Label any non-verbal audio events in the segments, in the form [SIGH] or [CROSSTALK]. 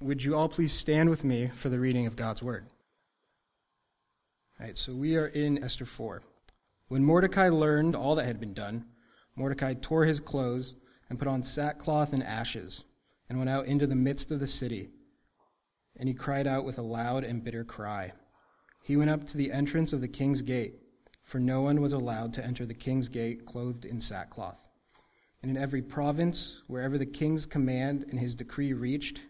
would you all please stand with me for the reading of God's word? All right, so we are in Esther 4. When Mordecai learned all that had been done, Mordecai tore his clothes and put on sackcloth and ashes and went out into the midst of the city. And he cried out with a loud and bitter cry. He went up to the entrance of the king's gate, for no one was allowed to enter the king's gate clothed in sackcloth. And in every province, wherever the king's command and his decree reached,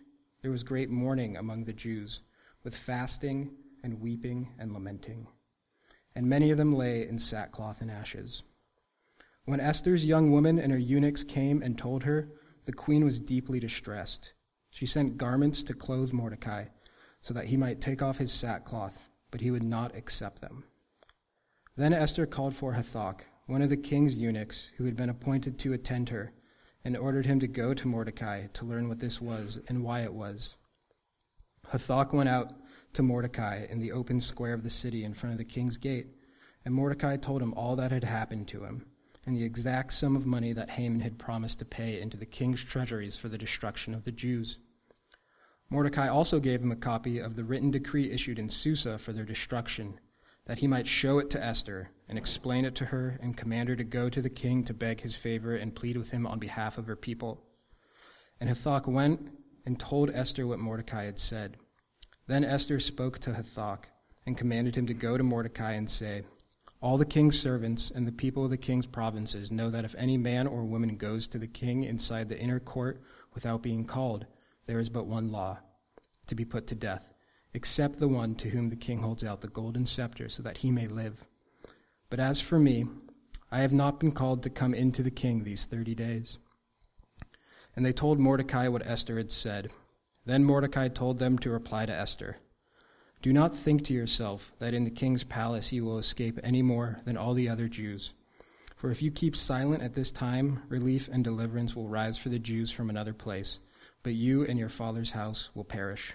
there was great mourning among the Jews, with fasting and weeping and lamenting. And many of them lay in sackcloth and ashes. When Esther's young woman and her eunuchs came and told her, the queen was deeply distressed. She sent garments to clothe Mordecai, so that he might take off his sackcloth, but he would not accept them. Then Esther called for Hathach, one of the king's eunuchs, who had been appointed to attend her and ordered him to go to Mordecai to learn what this was and why it was. Hathach went out to Mordecai in the open square of the city in front of the king's gate, and Mordecai told him all that had happened to him, and the exact sum of money that Haman had promised to pay into the king's treasuries for the destruction of the Jews. Mordecai also gave him a copy of the written decree issued in Susa for their destruction, that he might show it to Esther and explain it to her and command her to go to the king to beg his favor and plead with him on behalf of her people. And Hathach went and told Esther what Mordecai had said. Then Esther spoke to Hathach and commanded him to go to Mordecai and say, All the king's servants and the people of the king's provinces know that if any man or woman goes to the king inside the inner court without being called, there is but one law to be put to death, except the one to whom the king holds out the golden scepter so that he may live. But as for me, I have not been called to come into the king these thirty days. And they told Mordecai what Esther had said. Then Mordecai told them to reply to Esther Do not think to yourself that in the king's palace you will escape any more than all the other Jews. For if you keep silent at this time, relief and deliverance will rise for the Jews from another place, but you and your father's house will perish.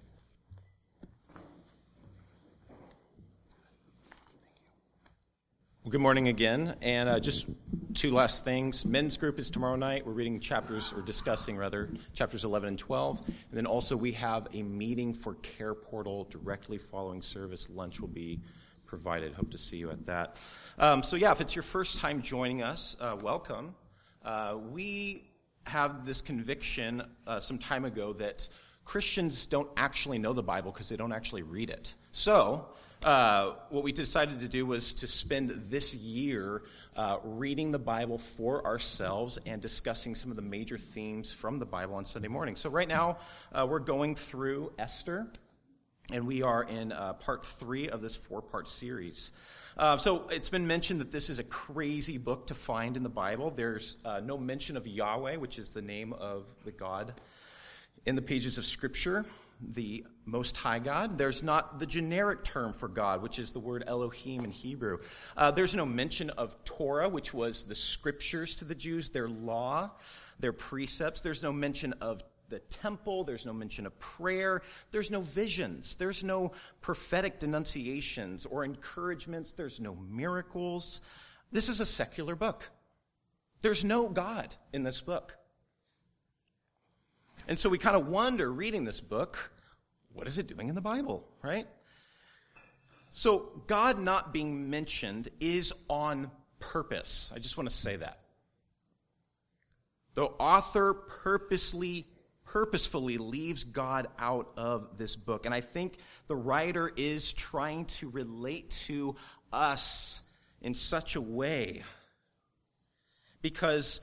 Well, good morning again. And uh, just two last things. Men's group is tomorrow night. We're reading chapters, or discussing rather, chapters 11 and 12. And then also we have a meeting for Care Portal directly following service. Lunch will be provided. Hope to see you at that. Um, so, yeah, if it's your first time joining us, uh, welcome. Uh, we have this conviction uh, some time ago that Christians don't actually know the Bible because they don't actually read it. So, uh, what we decided to do was to spend this year uh, reading the Bible for ourselves and discussing some of the major themes from the Bible on Sunday morning. So, right now, uh, we're going through Esther, and we are in uh, part three of this four part series. Uh, so, it's been mentioned that this is a crazy book to find in the Bible. There's no mention of Yahweh, which is the name of the God in the pages of Scripture the Most High God. There's not the generic term for God, which is the word Elohim in Hebrew. Uh, there's no mention of Torah, which was the scriptures to the Jews, their law, their precepts. There's no mention of the temple. There's no mention of prayer. There's no visions. There's no prophetic denunciations or encouragements. There's no miracles. This is a secular book. There's no God in this book. And so we kind of wonder reading this book, what is it doing in the Bible, right? So God not being mentioned is on purpose. I just want to say that. The author purposely purposefully leaves God out of this book. And I think the writer is trying to relate to us in such a way because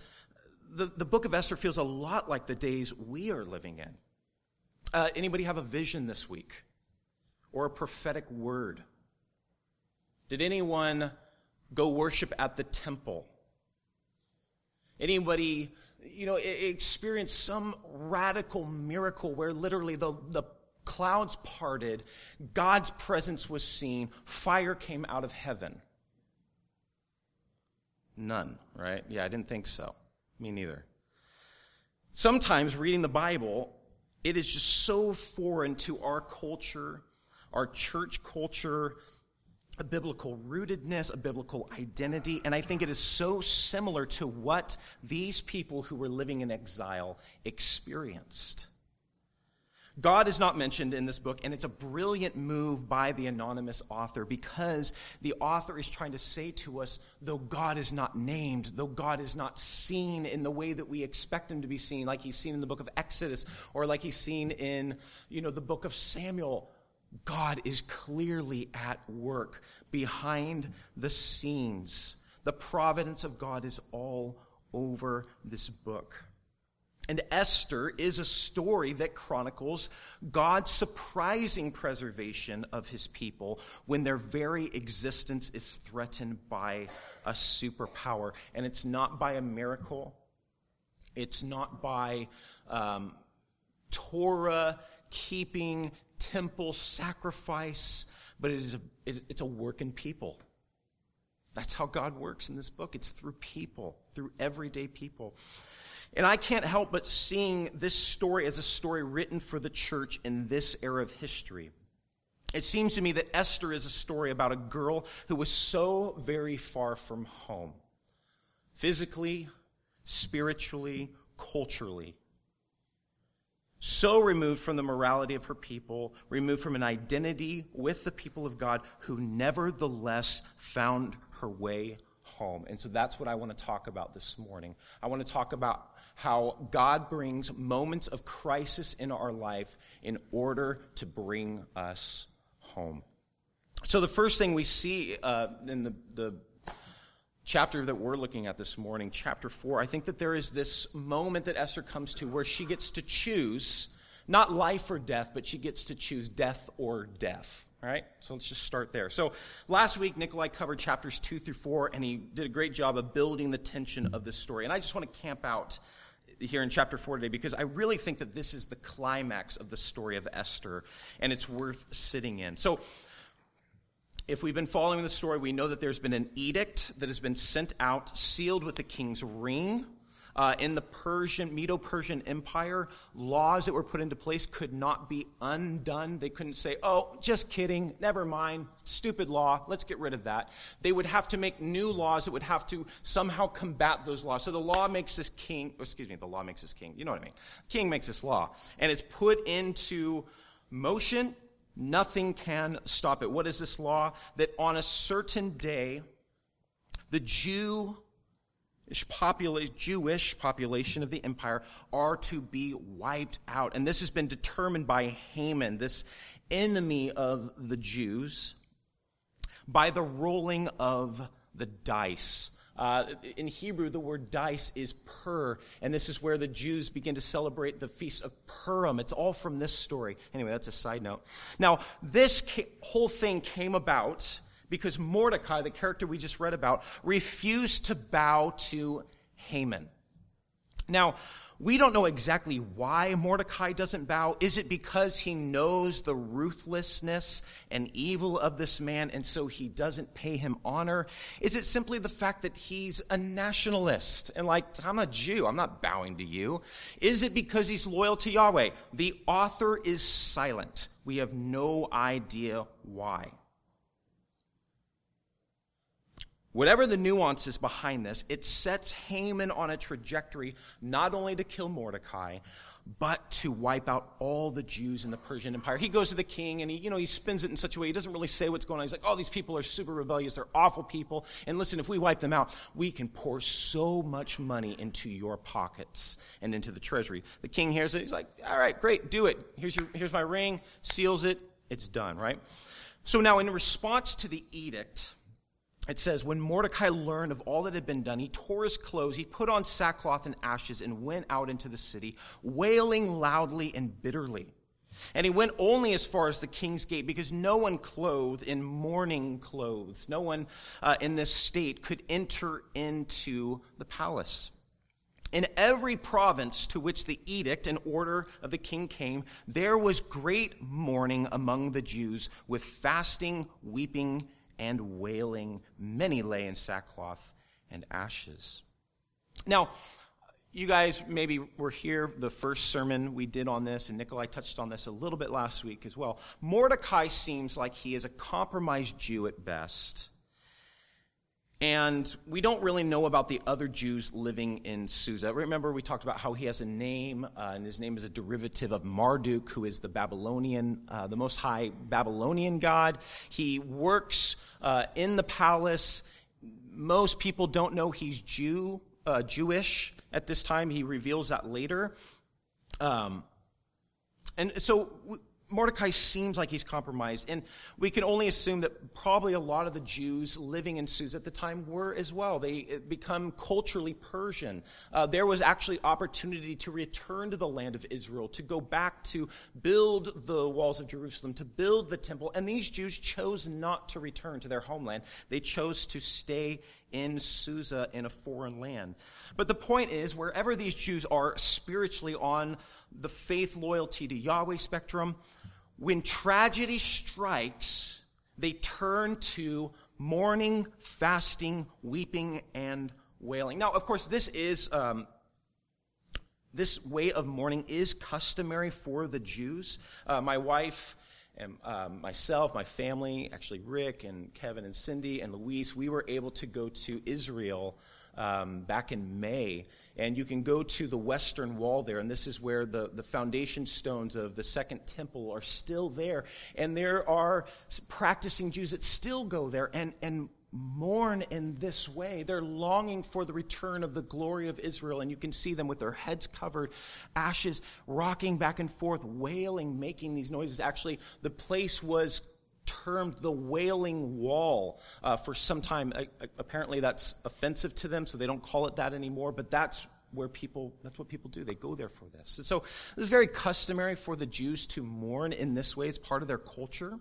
the, the book of Esther feels a lot like the days we are living in. Uh, anybody have a vision this week or a prophetic word? Did anyone go worship at the temple? Anybody, you know, experience some radical miracle where literally the, the clouds parted, God's presence was seen, fire came out of heaven. None, right? Yeah, I didn't think so. Me neither. Sometimes reading the Bible, it is just so foreign to our culture, our church culture, a biblical rootedness, a biblical identity, and I think it is so similar to what these people who were living in exile experienced. God is not mentioned in this book, and it's a brilliant move by the anonymous author because the author is trying to say to us though God is not named, though God is not seen in the way that we expect him to be seen, like he's seen in the book of Exodus or like he's seen in you know, the book of Samuel, God is clearly at work behind the scenes. The providence of God is all over this book. And Esther is a story that chronicles God's surprising preservation of his people when their very existence is threatened by a superpower. And it's not by a miracle, it's not by um, Torah keeping temple sacrifice, but it is a, it's a work in people. That's how God works in this book. It's through people, through everyday people. And I can't help but seeing this story as a story written for the church in this era of history. It seems to me that Esther is a story about a girl who was so very far from home, physically, spiritually, culturally so removed from the morality of her people, removed from an identity with the people of God, who nevertheless found her way home. And so that's what I want to talk about this morning. I want to talk about how God brings moments of crisis in our life in order to bring us home. So the first thing we see uh, in the, the chapter that we're looking at this morning, chapter 4, I think that there is this moment that Esther comes to where she gets to choose not life or death, but she gets to choose death or death. All right? So let's just start there. So last week, Nikolai covered chapters 2 through 4, and he did a great job of building the tension of this story. And I just want to camp out here in chapter 4 today because I really think that this is the climax of the story of Esther, and it's worth sitting in. So if we've been following the story, we know that there's been an edict that has been sent out, sealed with the king's ring. Uh, in the Persian, Medo Persian Empire, laws that were put into place could not be undone. They couldn't say, oh, just kidding, never mind, stupid law, let's get rid of that. They would have to make new laws that would have to somehow combat those laws. So the law makes this king, excuse me, the law makes this king, you know what I mean? King makes this law, and it's put into motion Nothing can stop it. What is this law? That on a certain day, the Jewish population, Jewish population of the empire are to be wiped out. And this has been determined by Haman, this enemy of the Jews, by the rolling of the dice. Uh, in Hebrew, the word dice is pur, and this is where the Jews begin to celebrate the feast of Purim. It's all from this story. Anyway, that's a side note. Now, this ca- whole thing came about because Mordecai, the character we just read about, refused to bow to Haman. Now, we don't know exactly why Mordecai doesn't bow. Is it because he knows the ruthlessness and evil of this man and so he doesn't pay him honor? Is it simply the fact that he's a nationalist and like, I'm a Jew, I'm not bowing to you? Is it because he's loyal to Yahweh? The author is silent. We have no idea why. Whatever the nuances behind this, it sets Haman on a trajectory not only to kill Mordecai, but to wipe out all the Jews in the Persian Empire. He goes to the king and he, you know, he spins it in such a way he doesn't really say what's going on. He's like, "Oh, these people are super rebellious. They're awful people. And listen, if we wipe them out, we can pour so much money into your pockets and into the treasury." The king hears it. He's like, "All right, great, do it. Here's your, here's my ring. Seals it. It's done." Right. So now, in response to the edict it says, When Mordecai learned of all that had been done, he tore his clothes, he put on sackcloth and ashes, and went out into the city, wailing loudly and bitterly. And he went only as far as the king's gate because no one clothed in mourning clothes, no one uh, in this state could enter into the palace. In every province to which the edict and order of the king came, there was great mourning among the Jews, with fasting, weeping, and wailing. Many lay in sackcloth and ashes. Now, you guys maybe were here the first sermon we did on this, and Nikolai touched on this a little bit last week as well. Mordecai seems like he is a compromised Jew at best. And we don't really know about the other Jews living in Susa. Remember, we talked about how he has a name, uh, and his name is a derivative of Marduk, who is the Babylonian, uh, the most high Babylonian god. He works uh, in the palace. Most people don't know he's Jew, uh, Jewish at this time. He reveals that later. Um, and so Mordecai seems like he's compromised, and we can only assume that probably a lot of the Jews living in Susa at the time were as well. They become culturally Persian. Uh, there was actually opportunity to return to the land of Israel, to go back to build the walls of Jerusalem, to build the temple, and these Jews chose not to return to their homeland. They chose to stay in Susa in a foreign land. But the point is, wherever these Jews are spiritually on the faith loyalty to Yahweh spectrum, when tragedy strikes, they turn to mourning, fasting, weeping, and wailing. Now, of course, this is. Um, this way of mourning is customary for the Jews. Uh, my wife and um, myself, my family, actually Rick and Kevin and Cindy and Louise, we were able to go to Israel um, back in May. And you can go to the western wall there, and this is where the, the foundation stones of the second temple are still there. And there are practicing Jews that still go there and, and mourn in this way. They're longing for the return of the glory of Israel, and you can see them with their heads covered, ashes rocking back and forth, wailing, making these noises. Actually, the place was termed the Wailing Wall uh, for some time. Uh, apparently, that's offensive to them, so they don't call it that anymore. But that's where people that's what people do they go there for this and so is very customary for the jews to mourn in this way it's part of their culture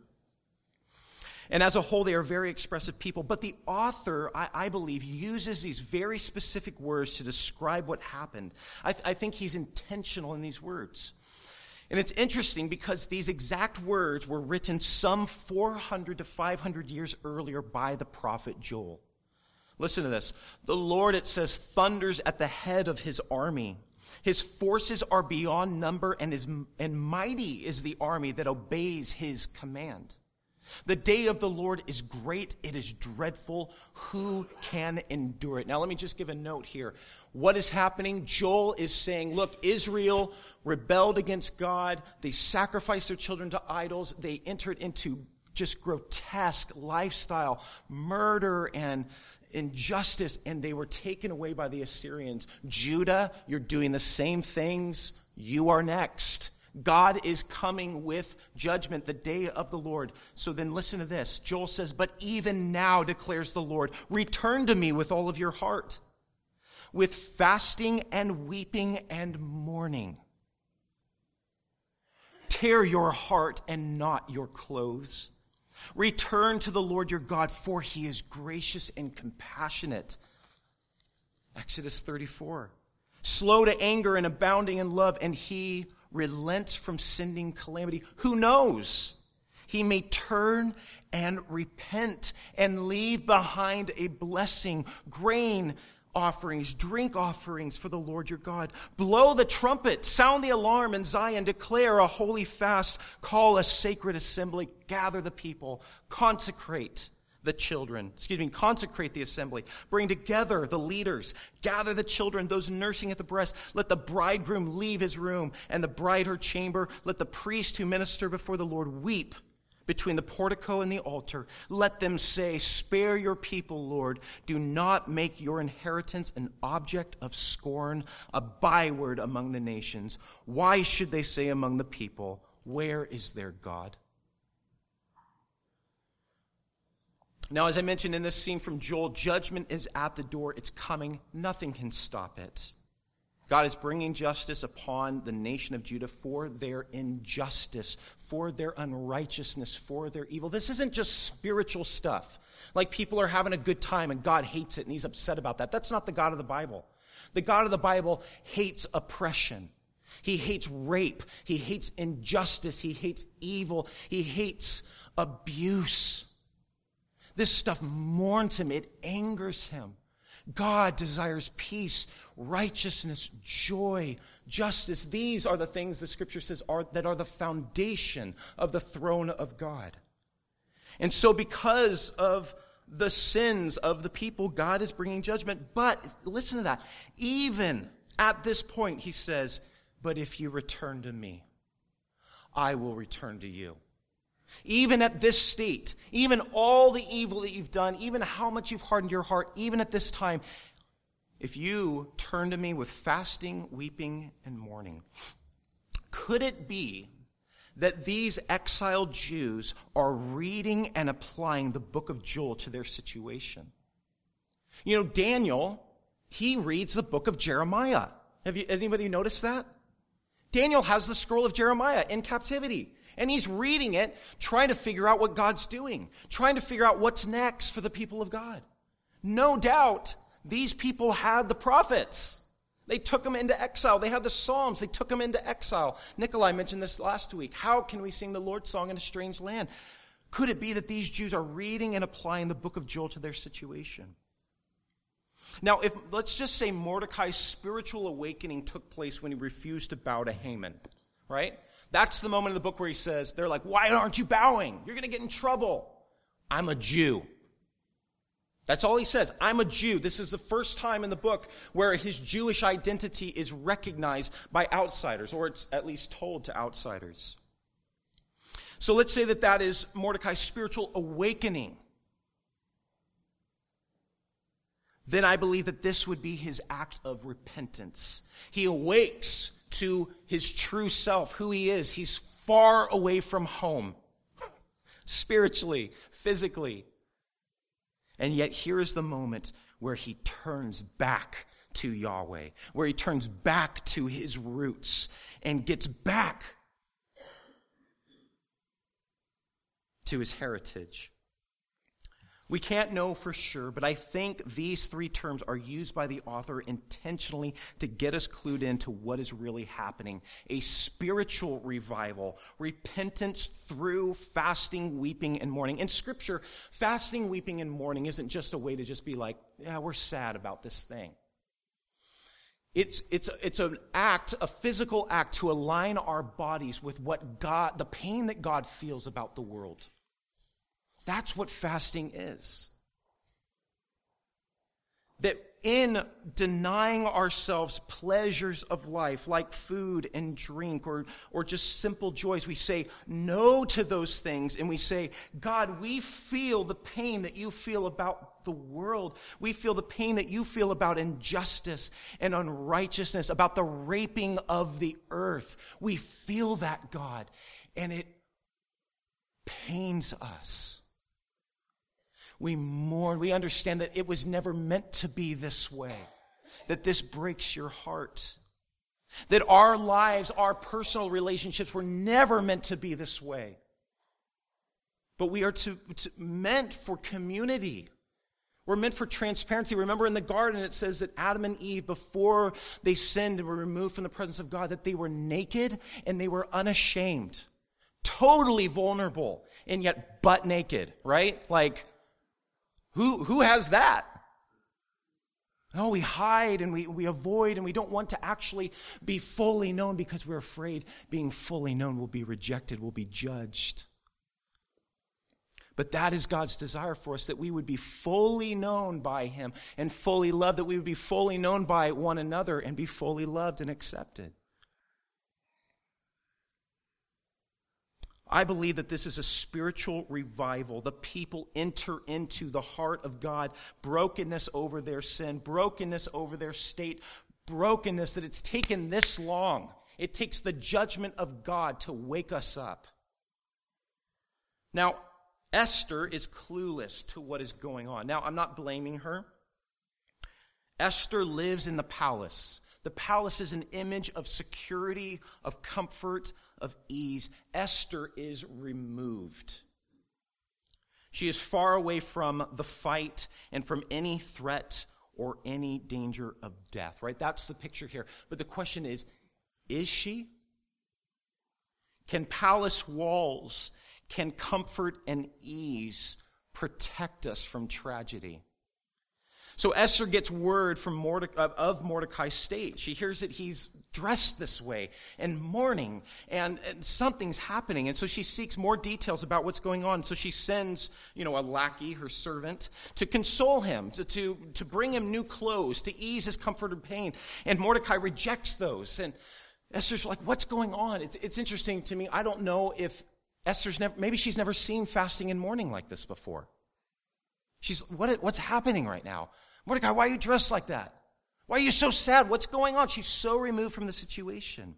and as a whole they are very expressive people but the author i, I believe uses these very specific words to describe what happened I, I think he's intentional in these words and it's interesting because these exact words were written some 400 to 500 years earlier by the prophet Joel. Listen to this. The Lord, it says, thunders at the head of his army. His forces are beyond number, and, his, and mighty is the army that obeys his command. The day of the Lord is great, it is dreadful. Who can endure it? Now, let me just give a note here. What is happening? Joel is saying, Look, Israel rebelled against God. They sacrificed their children to idols. They entered into just grotesque lifestyle, murder and injustice, and they were taken away by the Assyrians. Judah, you're doing the same things. You are next. God is coming with judgment, the day of the Lord. So then listen to this. Joel says, But even now, declares the Lord, return to me with all of your heart, with fasting and weeping and mourning. Tear your heart and not your clothes. Return to the Lord your God, for he is gracious and compassionate. Exodus 34. Slow to anger and abounding in love, and he relents from sending calamity. Who knows? He may turn and repent and leave behind a blessing, grain offerings, drink offerings for the Lord your God. Blow the trumpet, sound the alarm in Zion, declare a holy fast, call a sacred assembly, gather the people, consecrate the children, excuse me, consecrate the assembly, bring together the leaders, gather the children, those nursing at the breast. Let the bridegroom leave his room and the bride her chamber. Let the priest who minister before the Lord weep between the portico and the altar. Let them say, Spare your people, Lord. Do not make your inheritance an object of scorn, a byword among the nations. Why should they say among the people, Where is their God? Now, as I mentioned in this scene from Joel, judgment is at the door. It's coming. Nothing can stop it. God is bringing justice upon the nation of Judah for their injustice, for their unrighteousness, for their evil. This isn't just spiritual stuff. Like people are having a good time and God hates it and he's upset about that. That's not the God of the Bible. The God of the Bible hates oppression. He hates rape. He hates injustice. He hates evil. He hates abuse. This stuff mourns him, it angers him. God desires peace, righteousness, joy, justice. These are the things the scripture says are, that are the foundation of the throne of God. And so, because of the sins of the people, God is bringing judgment. But listen to that. Even at this point, he says, But if you return to me, I will return to you. Even at this state, even all the evil that you've done, even how much you've hardened your heart, even at this time, if you turn to me with fasting, weeping, and mourning, could it be that these exiled Jews are reading and applying the book of Joel to their situation? You know, Daniel, he reads the book of Jeremiah. Have you, anybody noticed that? Daniel has the scroll of Jeremiah in captivity. And he's reading it, trying to figure out what God's doing, trying to figure out what's next for the people of God. No doubt these people had the prophets. They took them into exile. They had the Psalms. They took them into exile. Nikolai mentioned this last week. How can we sing the Lord's song in a strange land? Could it be that these Jews are reading and applying the book of Joel to their situation? Now, if let's just say Mordecai's spiritual awakening took place when he refused to bow to Haman, right? That's the moment in the book where he says, They're like, Why aren't you bowing? You're going to get in trouble. I'm a Jew. That's all he says. I'm a Jew. This is the first time in the book where his Jewish identity is recognized by outsiders, or it's at least told to outsiders. So let's say that that is Mordecai's spiritual awakening. Then I believe that this would be his act of repentance. He awakes to his true self, who he is. He's far away from home, spiritually, physically. And yet, here is the moment where he turns back to Yahweh, where he turns back to his roots and gets back to his heritage. We can't know for sure, but I think these three terms are used by the author intentionally to get us clued into what is really happening. A spiritual revival, repentance through fasting, weeping, and mourning. In Scripture, fasting, weeping, and mourning isn't just a way to just be like, yeah, we're sad about this thing. It's, it's, it's an act, a physical act to align our bodies with what God, the pain that God feels about the world. That's what fasting is. That in denying ourselves pleasures of life like food and drink or, or just simple joys, we say no to those things and we say, God, we feel the pain that you feel about the world. We feel the pain that you feel about injustice and unrighteousness, about the raping of the earth. We feel that, God, and it pains us. We mourn. We understand that it was never meant to be this way, that this breaks your heart. That our lives, our personal relationships were never meant to be this way. But we are to, to, meant for community. We're meant for transparency. Remember in the garden, it says that Adam and Eve, before they sinned and were removed from the presence of God, that they were naked and they were unashamed, totally vulnerable, and yet butt naked, right? Like, who, who has that? No, we hide and we, we avoid and we don't want to actually be fully known because we're afraid being fully known will be rejected, will be judged. But that is God's desire for us that we would be fully known by Him and fully loved, that we would be fully known by one another and be fully loved and accepted. I believe that this is a spiritual revival. The people enter into the heart of God, brokenness over their sin, brokenness over their state, brokenness that it's taken this long. It takes the judgment of God to wake us up. Now, Esther is clueless to what is going on. Now, I'm not blaming her. Esther lives in the palace. The palace is an image of security, of comfort, of ease. Esther is removed. She is far away from the fight and from any threat or any danger of death, right? That's the picture here. But the question is, is she? Can palace walls, can comfort and ease protect us from tragedy? So Esther gets word from Mordecai, of Mordecai's state. She hears that he's dressed this way and mourning and, and, something's happening. And so she seeks more details about what's going on. So she sends, you know, a lackey, her servant, to console him, to, to, to bring him new clothes, to ease his comfort and pain. And Mordecai rejects those. And Esther's like, what's going on? It's, it's interesting to me. I don't know if Esther's never, maybe she's never seen fasting and mourning like this before. She's, what, what's happening right now? Mordecai, why are you dressed like that? Why are you so sad? What's going on? She's so removed from the situation.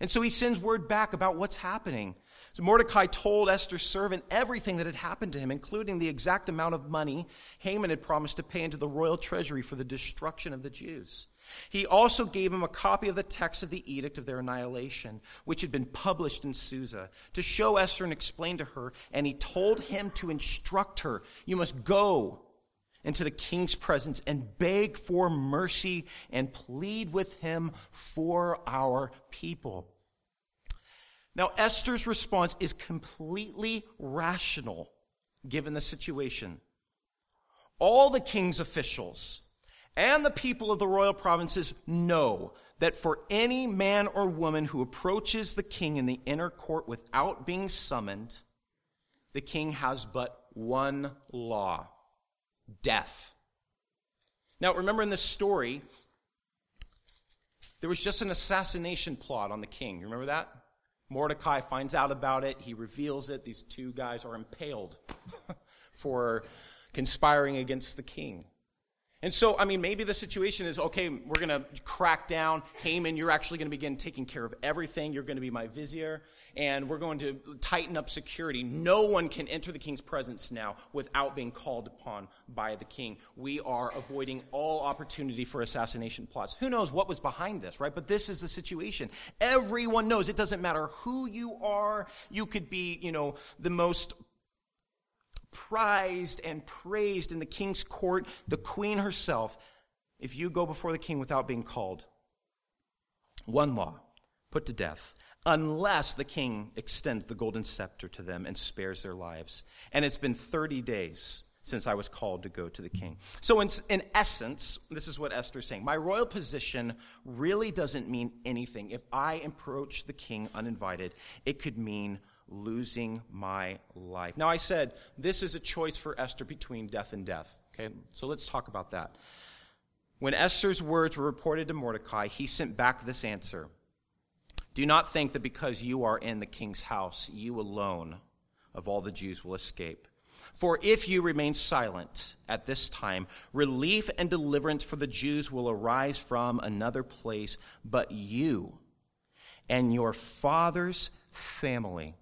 And so he sends word back about what's happening. So Mordecai told Esther's servant everything that had happened to him, including the exact amount of money Haman had promised to pay into the royal treasury for the destruction of the Jews. He also gave him a copy of the text of the edict of their annihilation, which had been published in Susa, to show Esther and explain to her. And he told him to instruct her You must go into the king's presence and beg for mercy and plead with him for our people. Now, Esther's response is completely rational given the situation. All the king's officials and the people of the royal provinces know that for any man or woman who approaches the king in the inner court without being summoned, the king has but one law death. Now, remember in this story, there was just an assassination plot on the king. You remember that? Mordecai finds out about it. He reveals it. These two guys are impaled [LAUGHS] for conspiring against the king. And so, I mean, maybe the situation is okay, we're going to crack down. Haman, you're actually going to begin taking care of everything. You're going to be my vizier. And we're going to tighten up security. No one can enter the king's presence now without being called upon by the king. We are avoiding all opportunity for assassination plots. Who knows what was behind this, right? But this is the situation. Everyone knows it doesn't matter who you are. You could be, you know, the most prized and praised in the king's court, the queen herself, if you go before the king without being called. One law, put to death, unless the king extends the golden scepter to them and spares their lives. And it's been 30 days since I was called to go to the king. So, in, in essence, this is what Esther is saying. My royal position really doesn't mean anything. If I approach the king uninvited, it could mean losing my life. Now, I said this is a choice for Esther between death and death. Okay, so let's talk about that. When Esther's words were reported to Mordecai, he sent back this answer Do not think that because you are in the king's house, you alone of all the Jews will escape. For if you remain silent at this time, relief and deliverance for the Jews will arise from another place, but you and your father's family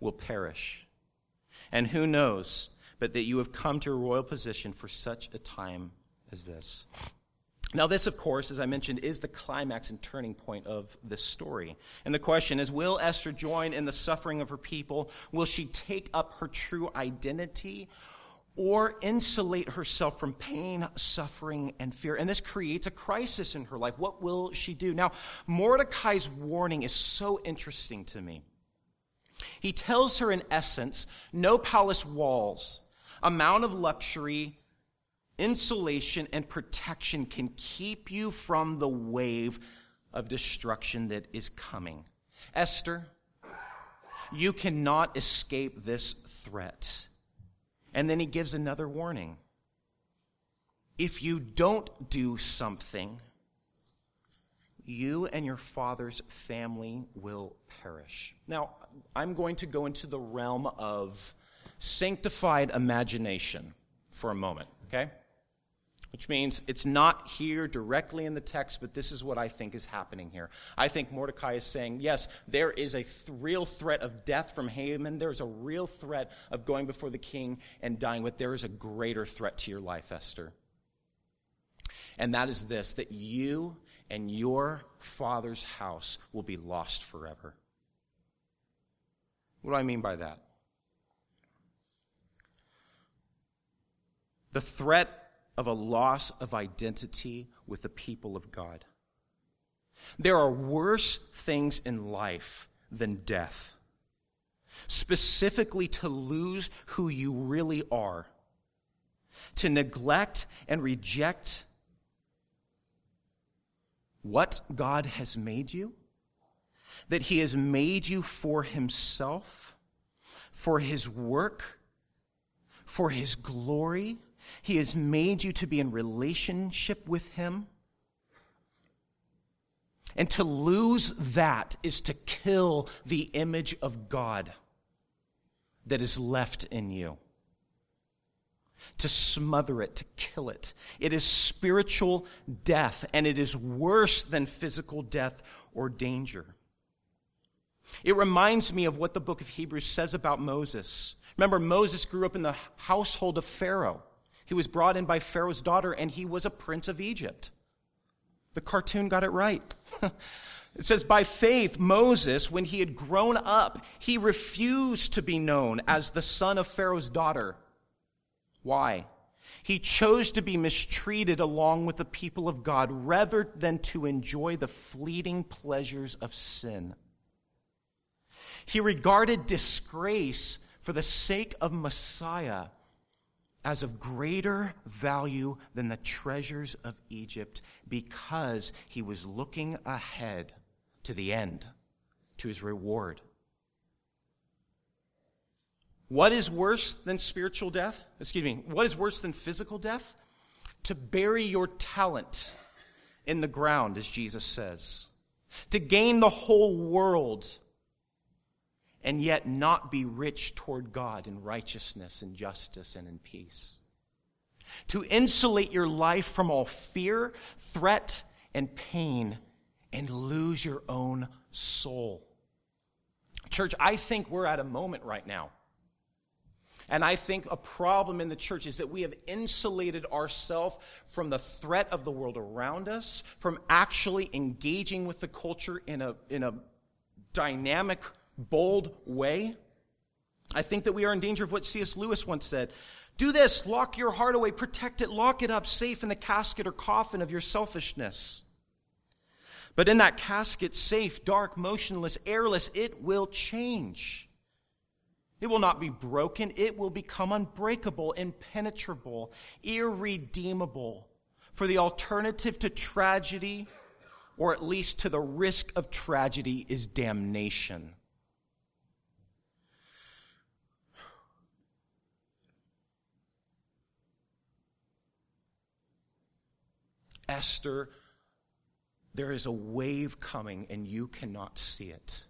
will perish. And who knows but that you have come to a royal position for such a time as this? Now, this, of course, as I mentioned, is the climax and turning point of this story. And the question is Will Esther join in the suffering of her people? Will she take up her true identity? Or insulate herself from pain, suffering, and fear. And this creates a crisis in her life. What will she do? Now, Mordecai's warning is so interesting to me. He tells her, in essence, no palace walls, amount of luxury, insulation, and protection can keep you from the wave of destruction that is coming. Esther, you cannot escape this threat. And then he gives another warning. If you don't do something, you and your father's family will perish. Now, I'm going to go into the realm of sanctified imagination for a moment, okay? Which means it's not here directly in the text, but this is what I think is happening here. I think Mordecai is saying, yes, there is a th- real threat of death from Haman. There's a real threat of going before the king and dying, but there is a greater threat to your life, Esther. And that is this that you and your father's house will be lost forever. What do I mean by that? the threat of a loss of identity with the people of God. There are worse things in life than death, specifically to lose who you really are, to neglect and reject what God has made you, that He has made you for Himself, for His work, for His glory. He has made you to be in relationship with Him. And to lose that is to kill the image of God that is left in you to smother it, to kill it. It is spiritual death, and it is worse than physical death or danger. It reminds me of what the book of Hebrews says about Moses. Remember, Moses grew up in the household of Pharaoh. He was brought in by Pharaoh's daughter, and he was a prince of Egypt. The cartoon got it right. [LAUGHS] it says, By faith, Moses, when he had grown up, he refused to be known as the son of Pharaoh's daughter why? He chose to be mistreated along with the people of God rather than to enjoy the fleeting pleasures of sin. He regarded disgrace for the sake of Messiah as of greater value than the treasures of Egypt because he was looking ahead to the end, to his reward. What is worse than spiritual death? Excuse me, what is worse than physical death? To bury your talent in the ground, as Jesus says. To gain the whole world and yet not be rich toward God in righteousness and justice and in peace. To insulate your life from all fear, threat, and pain and lose your own soul. Church, I think we're at a moment right now and I think a problem in the church is that we have insulated ourselves from the threat of the world around us, from actually engaging with the culture in a, in a dynamic, bold way. I think that we are in danger of what C.S. Lewis once said do this, lock your heart away, protect it, lock it up safe in the casket or coffin of your selfishness. But in that casket, safe, dark, motionless, airless, it will change. It will not be broken. It will become unbreakable, impenetrable, irredeemable. For the alternative to tragedy, or at least to the risk of tragedy, is damnation. Esther, there is a wave coming and you cannot see it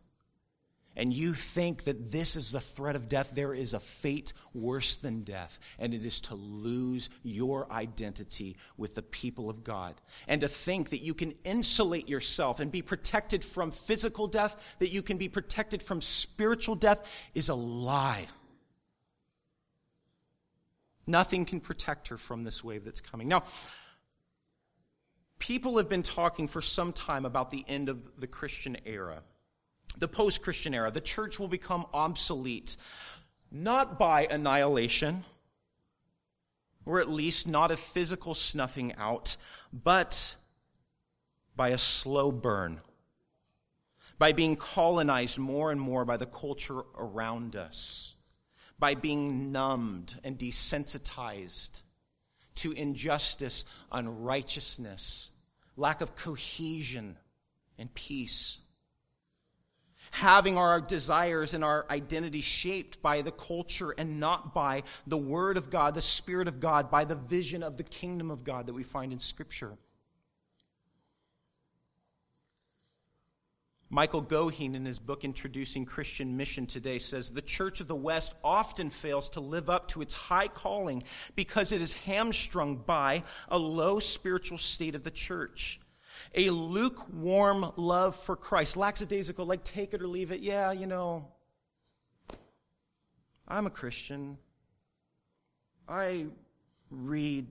and you think that this is the threat of death, there is a fate worse than death, and it is to lose your identity with the people of God. And to think that you can insulate yourself and be protected from physical death, that you can be protected from spiritual death, is a lie. Nothing can protect her from this wave that's coming. Now, people have been talking for some time about the end of the Christian era the post Christian era, the church will become obsolete, not by annihilation, or at least not a physical snuffing out, but by a slow burn, by being colonized more and more by the culture around us, by being numbed and desensitized to injustice, unrighteousness, lack of cohesion and peace having our desires and our identity shaped by the culture and not by the Word of God, the Spirit of God, by the vision of the kingdom of God that we find in Scripture. Michael Goheen, in his book Introducing Christian Mission Today, says the Church of the West often fails to live up to its high calling because it is hamstrung by a low spiritual state of the church a lukewarm love for Christ, lackadaisical, like take it or leave it. Yeah, you know, I'm a Christian. I read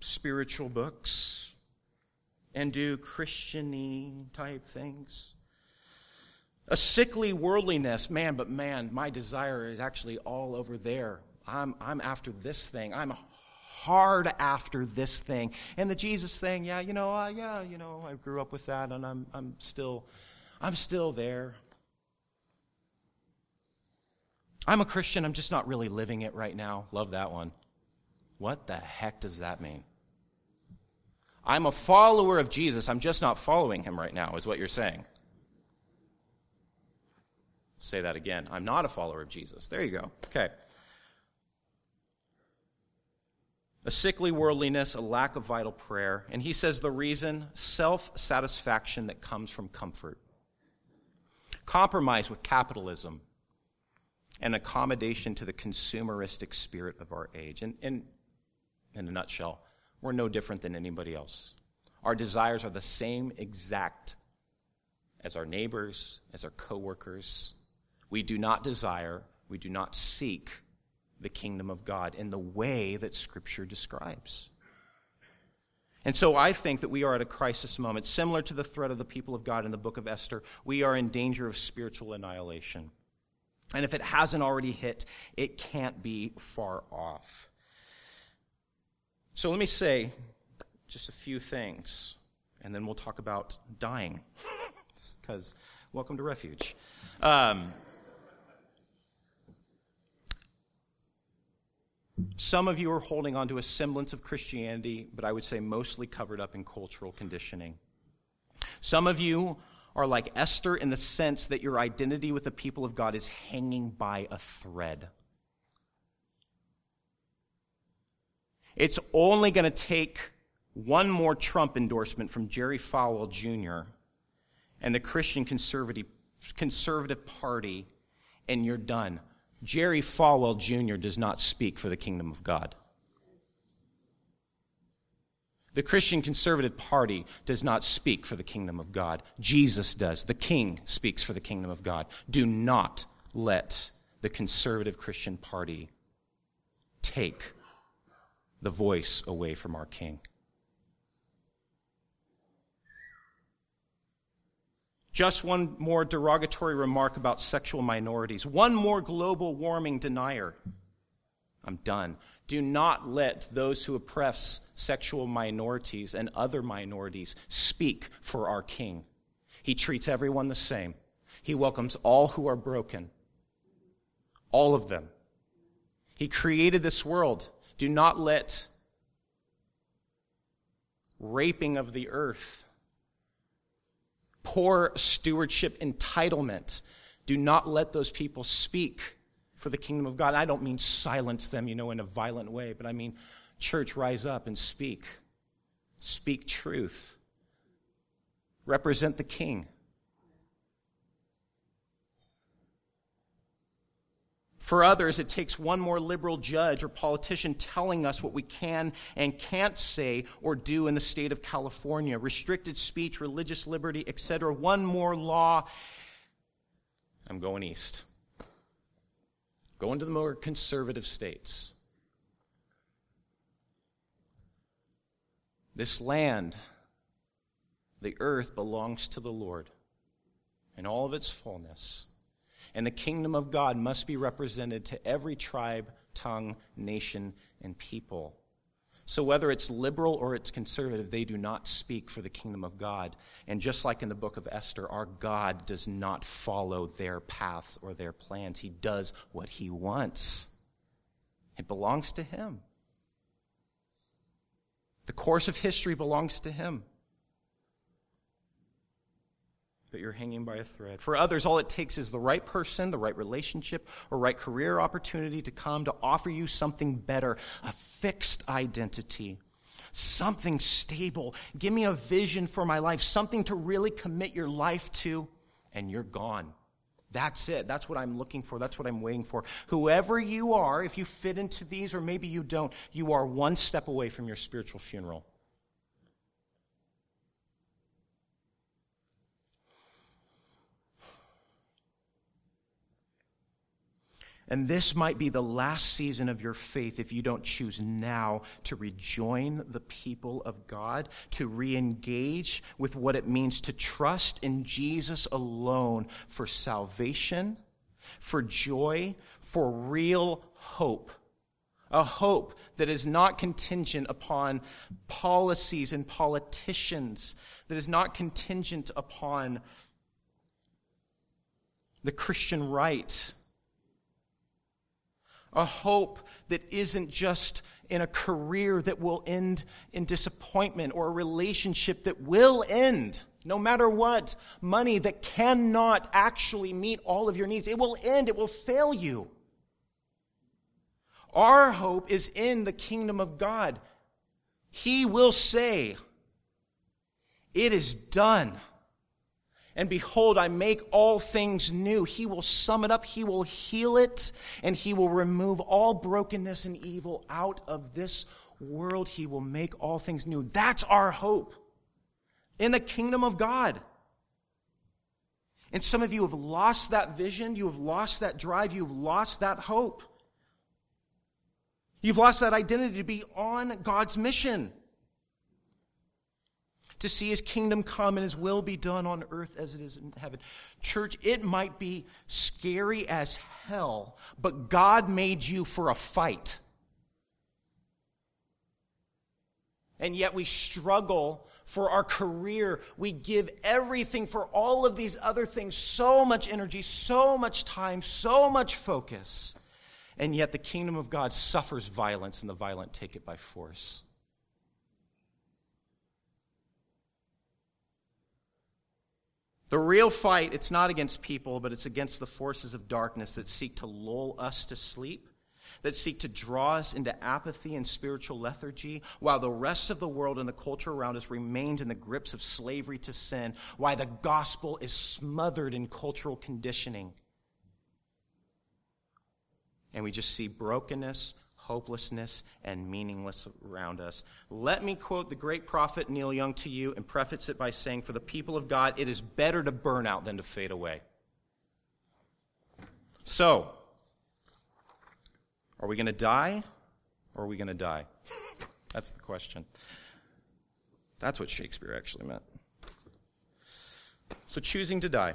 spiritual books and do Christiany type things. A sickly worldliness, man, but man, my desire is actually all over there. I'm, I'm after this thing. I'm hard after this thing. And the Jesus thing, yeah, you know, uh, yeah, you know, I grew up with that and I'm, I'm still, I'm still there. I'm a Christian, I'm just not really living it right now. Love that one. What the heck does that mean? I'm a follower of Jesus, I'm just not following him right now, is what you're saying. Say that again. I'm not a follower of Jesus. There you go. Okay. A sickly worldliness, a lack of vital prayer. And he says the reason self satisfaction that comes from comfort, compromise with capitalism, and accommodation to the consumeristic spirit of our age. And, and in a nutshell, we're no different than anybody else. Our desires are the same exact as our neighbors, as our coworkers. We do not desire, we do not seek the kingdom of God in the way that Scripture describes. And so I think that we are at a crisis moment, similar to the threat of the people of God in the book of Esther. We are in danger of spiritual annihilation. And if it hasn't already hit, it can't be far off. So let me say just a few things, and then we'll talk about dying, [LAUGHS] because welcome to refuge. Um, some of you are holding on to a semblance of Christianity, but I would say mostly covered up in cultural conditioning. Some of you are like Esther in the sense that your identity with the people of God is hanging by a thread. It's only going to take one more Trump endorsement from Jerry Falwell Jr. and the Christian Conservative, Conservative Party, and you're done. Jerry Falwell Jr. does not speak for the kingdom of God. The Christian Conservative Party does not speak for the kingdom of God. Jesus does. The King speaks for the kingdom of God. Do not let the Conservative Christian Party take the voice away from our King. Just one more derogatory remark about sexual minorities. One more global warming denier. I'm done. Do not let those who oppress sexual minorities and other minorities speak for our King. He treats everyone the same. He welcomes all who are broken, all of them. He created this world. Do not let raping of the earth, poor stewardship, entitlement, do not let those people speak for the kingdom of God. I don't mean silence them, you know, in a violent way, but I mean, church, rise up and speak. Speak truth. Represent the king. For others, it takes one more liberal judge or politician telling us what we can and can't say or do in the state of California restricted speech, religious liberty, etc. One more law. I'm going east. Going to the more conservative states. This land, the earth, belongs to the Lord in all of its fullness. And the kingdom of God must be represented to every tribe, tongue, nation, and people. So, whether it's liberal or it's conservative, they do not speak for the kingdom of God. And just like in the book of Esther, our God does not follow their paths or their plans. He does what he wants, it belongs to him. The course of history belongs to him but you're hanging by a thread. For others, all it takes is the right person, the right relationship, or right career opportunity to come to offer you something better, a fixed identity, something stable. Give me a vision for my life, something to really commit your life to, and you're gone. That's it. That's what I'm looking for. That's what I'm waiting for. Whoever you are, if you fit into these or maybe you don't, you are one step away from your spiritual funeral. And this might be the last season of your faith if you don't choose now to rejoin the people of God, to re engage with what it means to trust in Jesus alone for salvation, for joy, for real hope a hope that is not contingent upon policies and politicians, that is not contingent upon the Christian right. A hope that isn't just in a career that will end in disappointment or a relationship that will end no matter what. Money that cannot actually meet all of your needs. It will end, it will fail you. Our hope is in the kingdom of God. He will say, It is done. And behold, I make all things new. He will sum it up, He will heal it, and He will remove all brokenness and evil out of this world. He will make all things new. That's our hope in the kingdom of God. And some of you have lost that vision, you have lost that drive, you've lost that hope. You've lost that identity to be on God's mission. To see his kingdom come and his will be done on earth as it is in heaven. Church, it might be scary as hell, but God made you for a fight. And yet we struggle for our career. We give everything for all of these other things so much energy, so much time, so much focus. And yet the kingdom of God suffers violence, and the violent take it by force. The real fight, it's not against people, but it's against the forces of darkness that seek to lull us to sleep, that seek to draw us into apathy and spiritual lethargy, while the rest of the world and the culture around us remains in the grips of slavery to sin, why the gospel is smothered in cultural conditioning. And we just see brokenness, hopelessness, and meaningless around us. Let me quote the great prophet Neil Young to you and preface it by saying, For the people of God, it is better to burn out than to fade away. So, are we going to die or are we going to die? That's the question. That's what Shakespeare actually meant. So, choosing to die.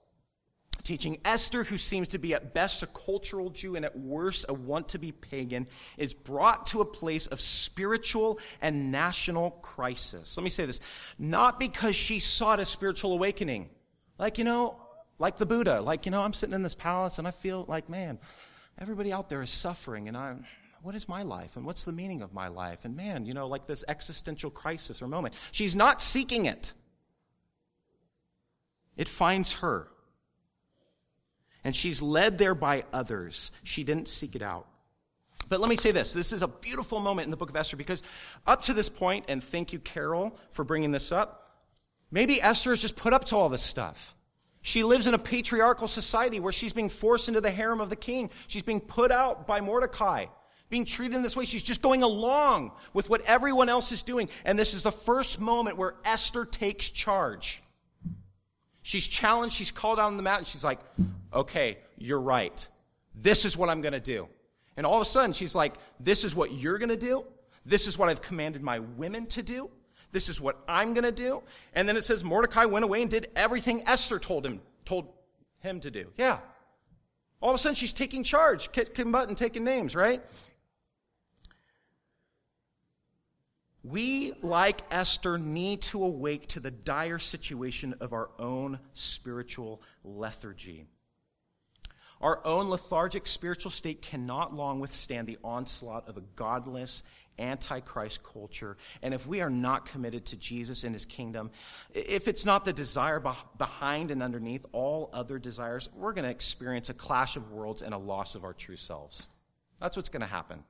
teaching. Esther, who seems to be at best a cultural Jew and at worst a want to be pagan, is brought to a place of spiritual and national crisis. Let me say this not because she sought a spiritual awakening. Like, you know, like the Buddha, like, you know, I'm sitting in this palace and I feel like, man, everybody out there is suffering and I'm what is my life and what's the meaning of my life? And man, you know, like this existential crisis or moment. She's not seeking it. It finds her and she's led there by others. She didn't seek it out. But let me say this this is a beautiful moment in the book of Esther because up to this point, and thank you, Carol, for bringing this up, maybe Esther has just put up to all this stuff. She lives in a patriarchal society where she's being forced into the harem of the king. She's being put out by Mordecai, being treated in this way. She's just going along with what everyone else is doing. And this is the first moment where Esther takes charge. She's challenged, she's called out on the mountain. She's like, okay, you're right. This is what I'm going to do. And all of a sudden, she's like, this is what you're going to do. This is what I've commanded my women to do. This is what I'm going to do. And then it says Mordecai went away and did everything Esther told him, told him to do. Yeah. All of a sudden, she's taking charge, kicking butt and taking names, right? We, like Esther, need to awake to the dire situation of our own spiritual lethargy. Our own lethargic spiritual state cannot long withstand the onslaught of a godless, antichrist culture. And if we are not committed to Jesus and his kingdom, if it's not the desire behind and underneath all other desires, we're going to experience a clash of worlds and a loss of our true selves. That's what's going to happen.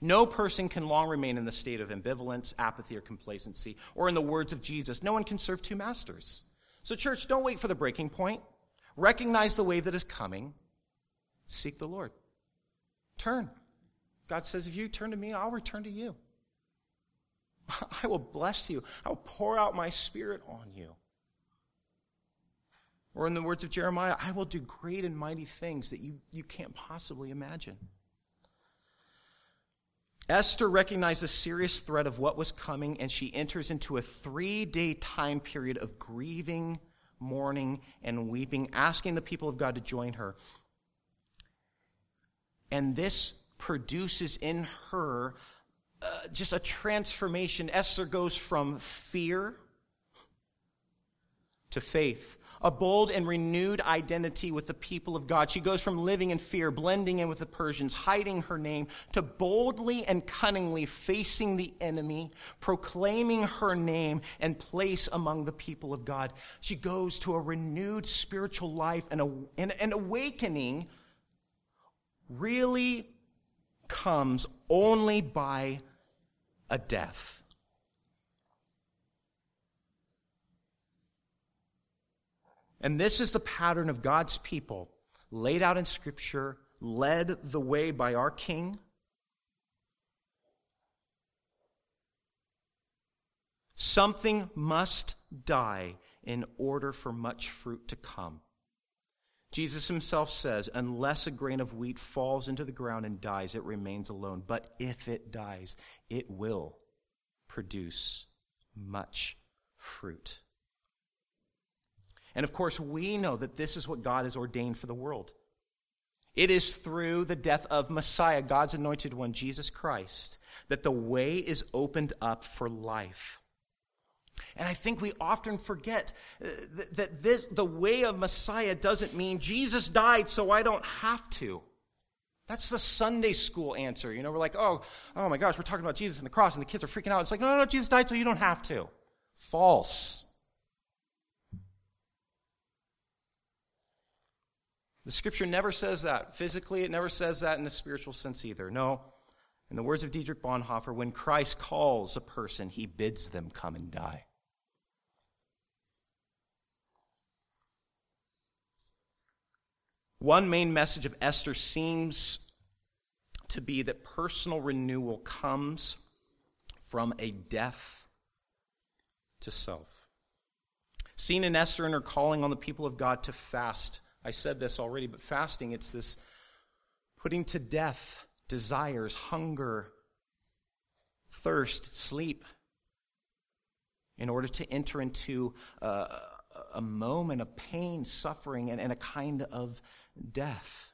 No person can long remain in the state of ambivalence, apathy, or complacency. Or, in the words of Jesus, no one can serve two masters. So, church, don't wait for the breaking point. Recognize the wave that is coming. Seek the Lord. Turn. God says, if you turn to me, I'll return to you. [LAUGHS] I will bless you. I will pour out my spirit on you. Or, in the words of Jeremiah, I will do great and mighty things that you, you can't possibly imagine. Esther recognized the serious threat of what was coming, and she enters into a three day time period of grieving, mourning, and weeping, asking the people of God to join her. And this produces in her uh, just a transformation. Esther goes from fear to faith, a bold and renewed identity with the people of God. She goes from living in fear, blending in with the Persians, hiding her name, to boldly and cunningly facing the enemy, proclaiming her name and place among the people of God. She goes to a renewed spiritual life and an awakening really comes only by a death. And this is the pattern of God's people laid out in Scripture, led the way by our King. Something must die in order for much fruit to come. Jesus himself says, Unless a grain of wheat falls into the ground and dies, it remains alone. But if it dies, it will produce much fruit. And of course, we know that this is what God has ordained for the world. It is through the death of Messiah, God's anointed one, Jesus Christ, that the way is opened up for life. And I think we often forget uh, that this, the way of Messiah doesn't mean Jesus died so I don't have to. That's the Sunday school answer. You know, we're like, oh, oh my gosh, we're talking about Jesus and the cross, and the kids are freaking out. It's like, no, no, no, Jesus died so you don't have to. False. The scripture never says that. Physically, it never says that in a spiritual sense either. No. In the words of Dietrich Bonhoeffer, when Christ calls a person, he bids them come and die. One main message of Esther seems to be that personal renewal comes from a death to self. Seen in Esther and her calling on the people of God to fast. I said this already, but fasting, it's this putting to death desires, hunger, thirst, sleep, in order to enter into a, a moment of pain, suffering, and, and a kind of death.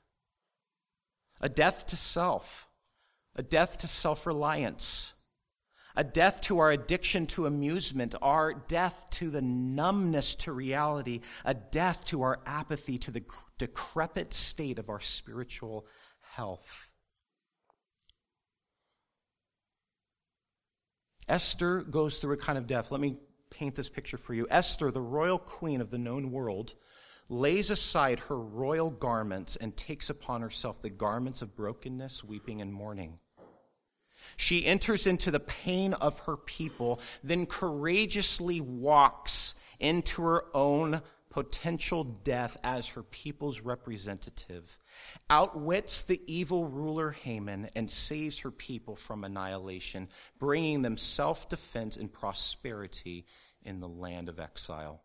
A death to self, a death to self reliance, a death to our addiction to amusement, our death to the numbness to reality, a death to our apathy to the decrepit state of our spiritual health. Esther goes through a kind of death. Let me paint this picture for you. Esther, the royal queen of the known world, lays aside her royal garments and takes upon herself the garments of brokenness, weeping, and mourning. She enters into the pain of her people, then courageously walks into her own potential death as her people's representative, outwits the evil ruler Haman, and saves her people from annihilation, bringing them self defense and prosperity in the land of exile.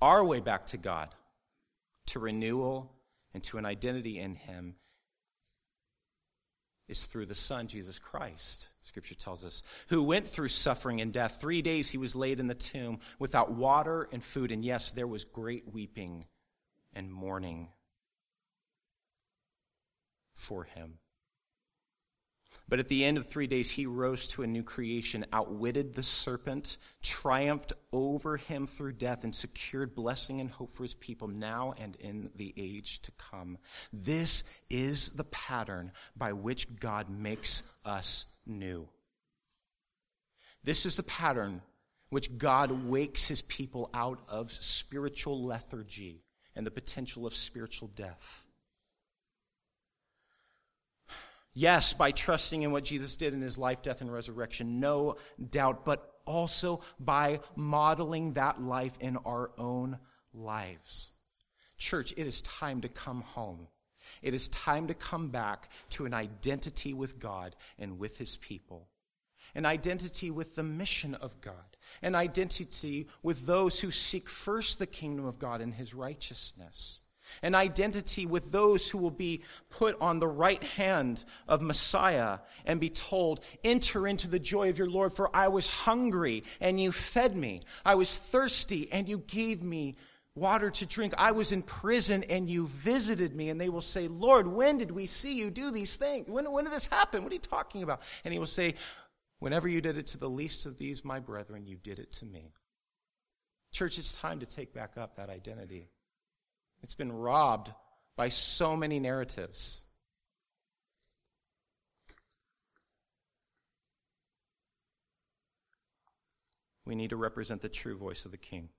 Our way back to God, to renewal and to an identity in Him, is through the Son, Jesus Christ, Scripture tells us, who went through suffering and death. Three days he was laid in the tomb without water and food, and yes, there was great weeping and mourning for him. But at the end of three days, he rose to a new creation, outwitted the serpent, triumphed over him through death, and secured blessing and hope for his people now and in the age to come. This is the pattern by which God makes us new. This is the pattern which God wakes his people out of spiritual lethargy and the potential of spiritual death. Yes, by trusting in what Jesus did in his life, death, and resurrection, no doubt, but also by modeling that life in our own lives. Church, it is time to come home. It is time to come back to an identity with God and with his people, an identity with the mission of God, an identity with those who seek first the kingdom of God and his righteousness an identity with those who will be put on the right hand of Messiah and be told, Enter into the joy of your Lord, for I was hungry and you fed me. I was thirsty and you gave me water to drink. I was in prison and you visited me. And they will say, Lord, when did we see you do these things? When, when did this happen? What are you talking about? And he will say, Whenever you did it to the least of these, my brethren, you did it to me. Church, it's time to take back up that identity. It's been robbed by so many narratives. We need to represent the true voice of the king.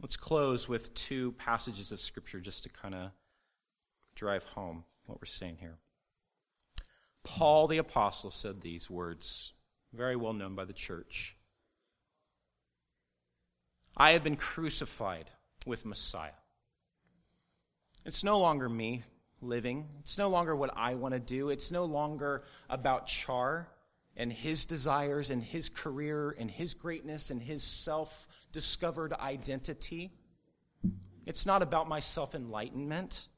Let's close with two passages of Scripture just to kind of drive home what we're saying here. Paul the Apostle said these words, very well known by the church. I have been crucified with Messiah. It's no longer me living. It's no longer what I want to do. It's no longer about Char and his desires and his career and his greatness and his self discovered identity. It's not about my self enlightenment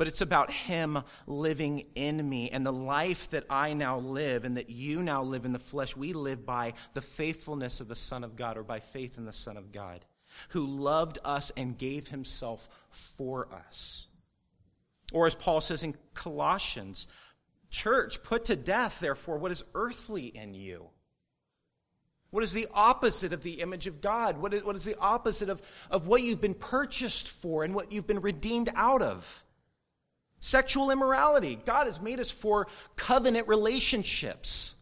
but it's about Him living in me. And the life that I now live and that you now live in the flesh, we live by the faithfulness of the Son of God or by faith in the Son of God, who loved us and gave Himself for us. Or as Paul says in Colossians, Church, put to death, therefore, what is earthly in you. What is the opposite of the image of God? What is, what is the opposite of, of what you've been purchased for and what you've been redeemed out of? Sexual immorality. God has made us for covenant relationships.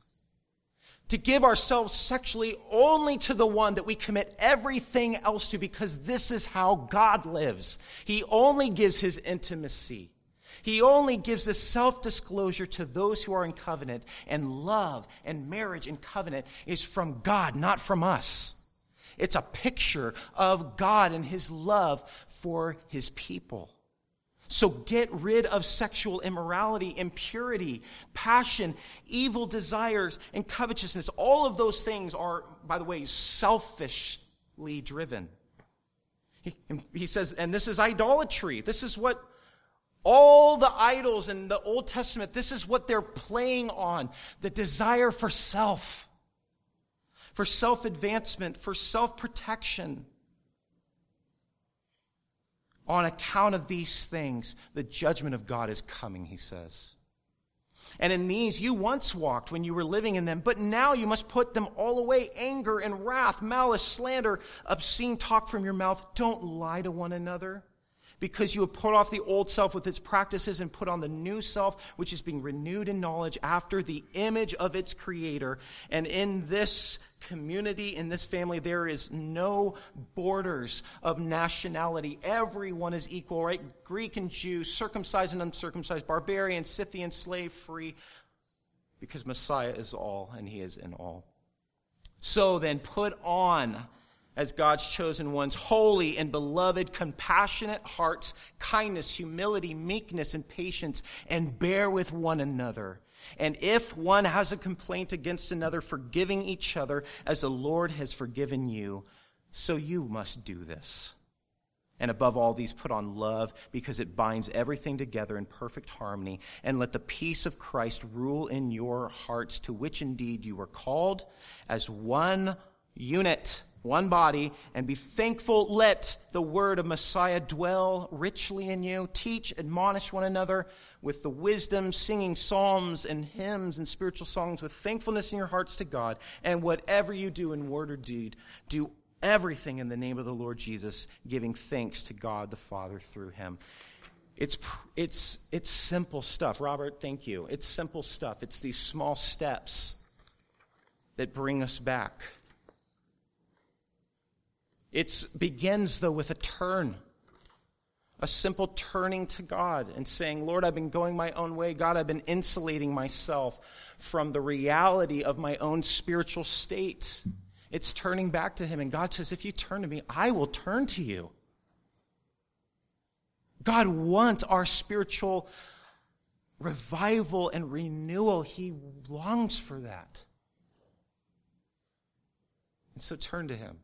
To give ourselves sexually only to the one that we commit everything else to because this is how God lives. He only gives his intimacy. He only gives the self disclosure to those who are in covenant. And love and marriage and covenant is from God, not from us. It's a picture of God and his love for his people. So get rid of sexual immorality, impurity, passion, evil desires, and covetousness. All of those things are, by the way, selfishly driven. He, he says, and this is idolatry. This is what all the idols in the Old Testament, this is what they're playing on the desire for self, for self advancement, for self protection. On account of these things, the judgment of God is coming, he says. And in these you once walked when you were living in them, but now you must put them all away anger and wrath, malice, slander, obscene talk from your mouth. Don't lie to one another because you have put off the old self with its practices and put on the new self, which is being renewed in knowledge after the image of its creator. And in this community, in this family, there is no borders of nationality. Everyone is equal, right? Greek and Jew, circumcised and uncircumcised, barbarian, Scythian, slave free, because Messiah is all and he is in all. So then, put on as God's chosen ones, holy and beloved, compassionate hearts, kindness, humility, meekness, and patience, and bear with one another. And if one has a complaint against another, forgiving each other as the Lord has forgiven you, so you must do this. And above all these, put on love because it binds everything together in perfect harmony. And let the peace of Christ rule in your hearts, to which indeed you were called as one unit one body, and be thankful. Let the word of Messiah dwell richly in you. Teach, admonish one another with the wisdom, singing psalms and hymns and spiritual songs with thankfulness in your hearts to God. And whatever you do in word or deed, do everything in the name of the Lord Jesus, giving thanks to God the Father through him. It's, it's, it's simple stuff. Robert, thank you. It's simple stuff. It's these small steps that bring us back it begins, though, with a turn, a simple turning to God and saying, Lord, I've been going my own way. God, I've been insulating myself from the reality of my own spiritual state. It's turning back to Him. And God says, if you turn to me, I will turn to you. God wants our spiritual revival and renewal. He longs for that. And so turn to Him.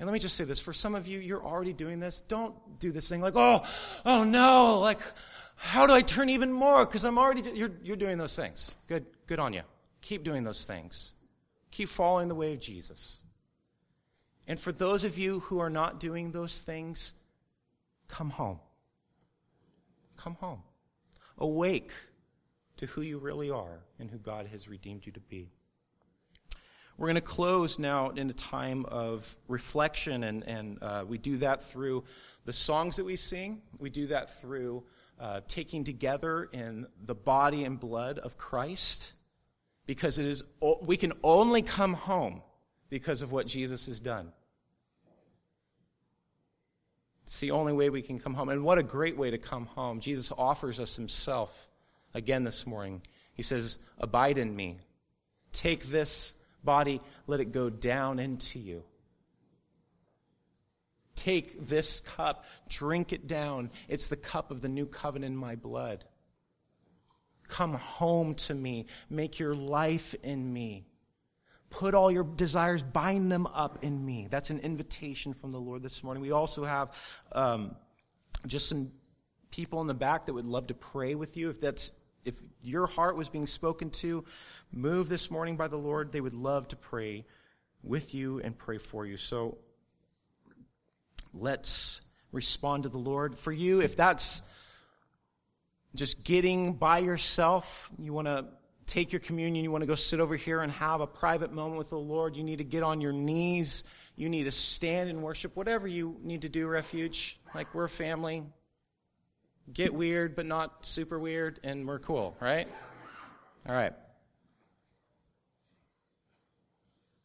And let me just say this for some of you, you're already doing this. Don't do this thing like, oh, oh no, like, how do I turn even more? Because I'm already, do-. you're, you're doing those things. Good, good on you. Keep doing those things. Keep following the way of Jesus. And for those of you who are not doing those things, come home. Come home. Awake to who you really are and who God has redeemed you to be. We're going to close now in a time of reflection, and, and uh, we do that through the songs that we sing. We do that through uh, taking together in the body and blood of Christ, because it is we can only come home because of what Jesus has done. It's the only way we can come home. And what a great way to come home. Jesus offers us himself again this morning. He says, Abide in me. Take this body, let it go down into you. Take this cup, drink it down. It's the cup of the new covenant in my blood. Come home to me. Make your life in me. Put all your desires, bind them up in me. That's an invitation from the Lord this morning. We also have um, just some people in the back that would love to pray with you if that's if your heart was being spoken to, moved this morning by the Lord, they would love to pray with you and pray for you. So let's respond to the Lord. For you, if that's just getting by yourself, you want to take your communion, you want to go sit over here and have a private moment with the Lord, you need to get on your knees, you need to stand and worship, whatever you need to do, refuge. Like we're a family get weird, but not super weird, and we're cool, right? All right.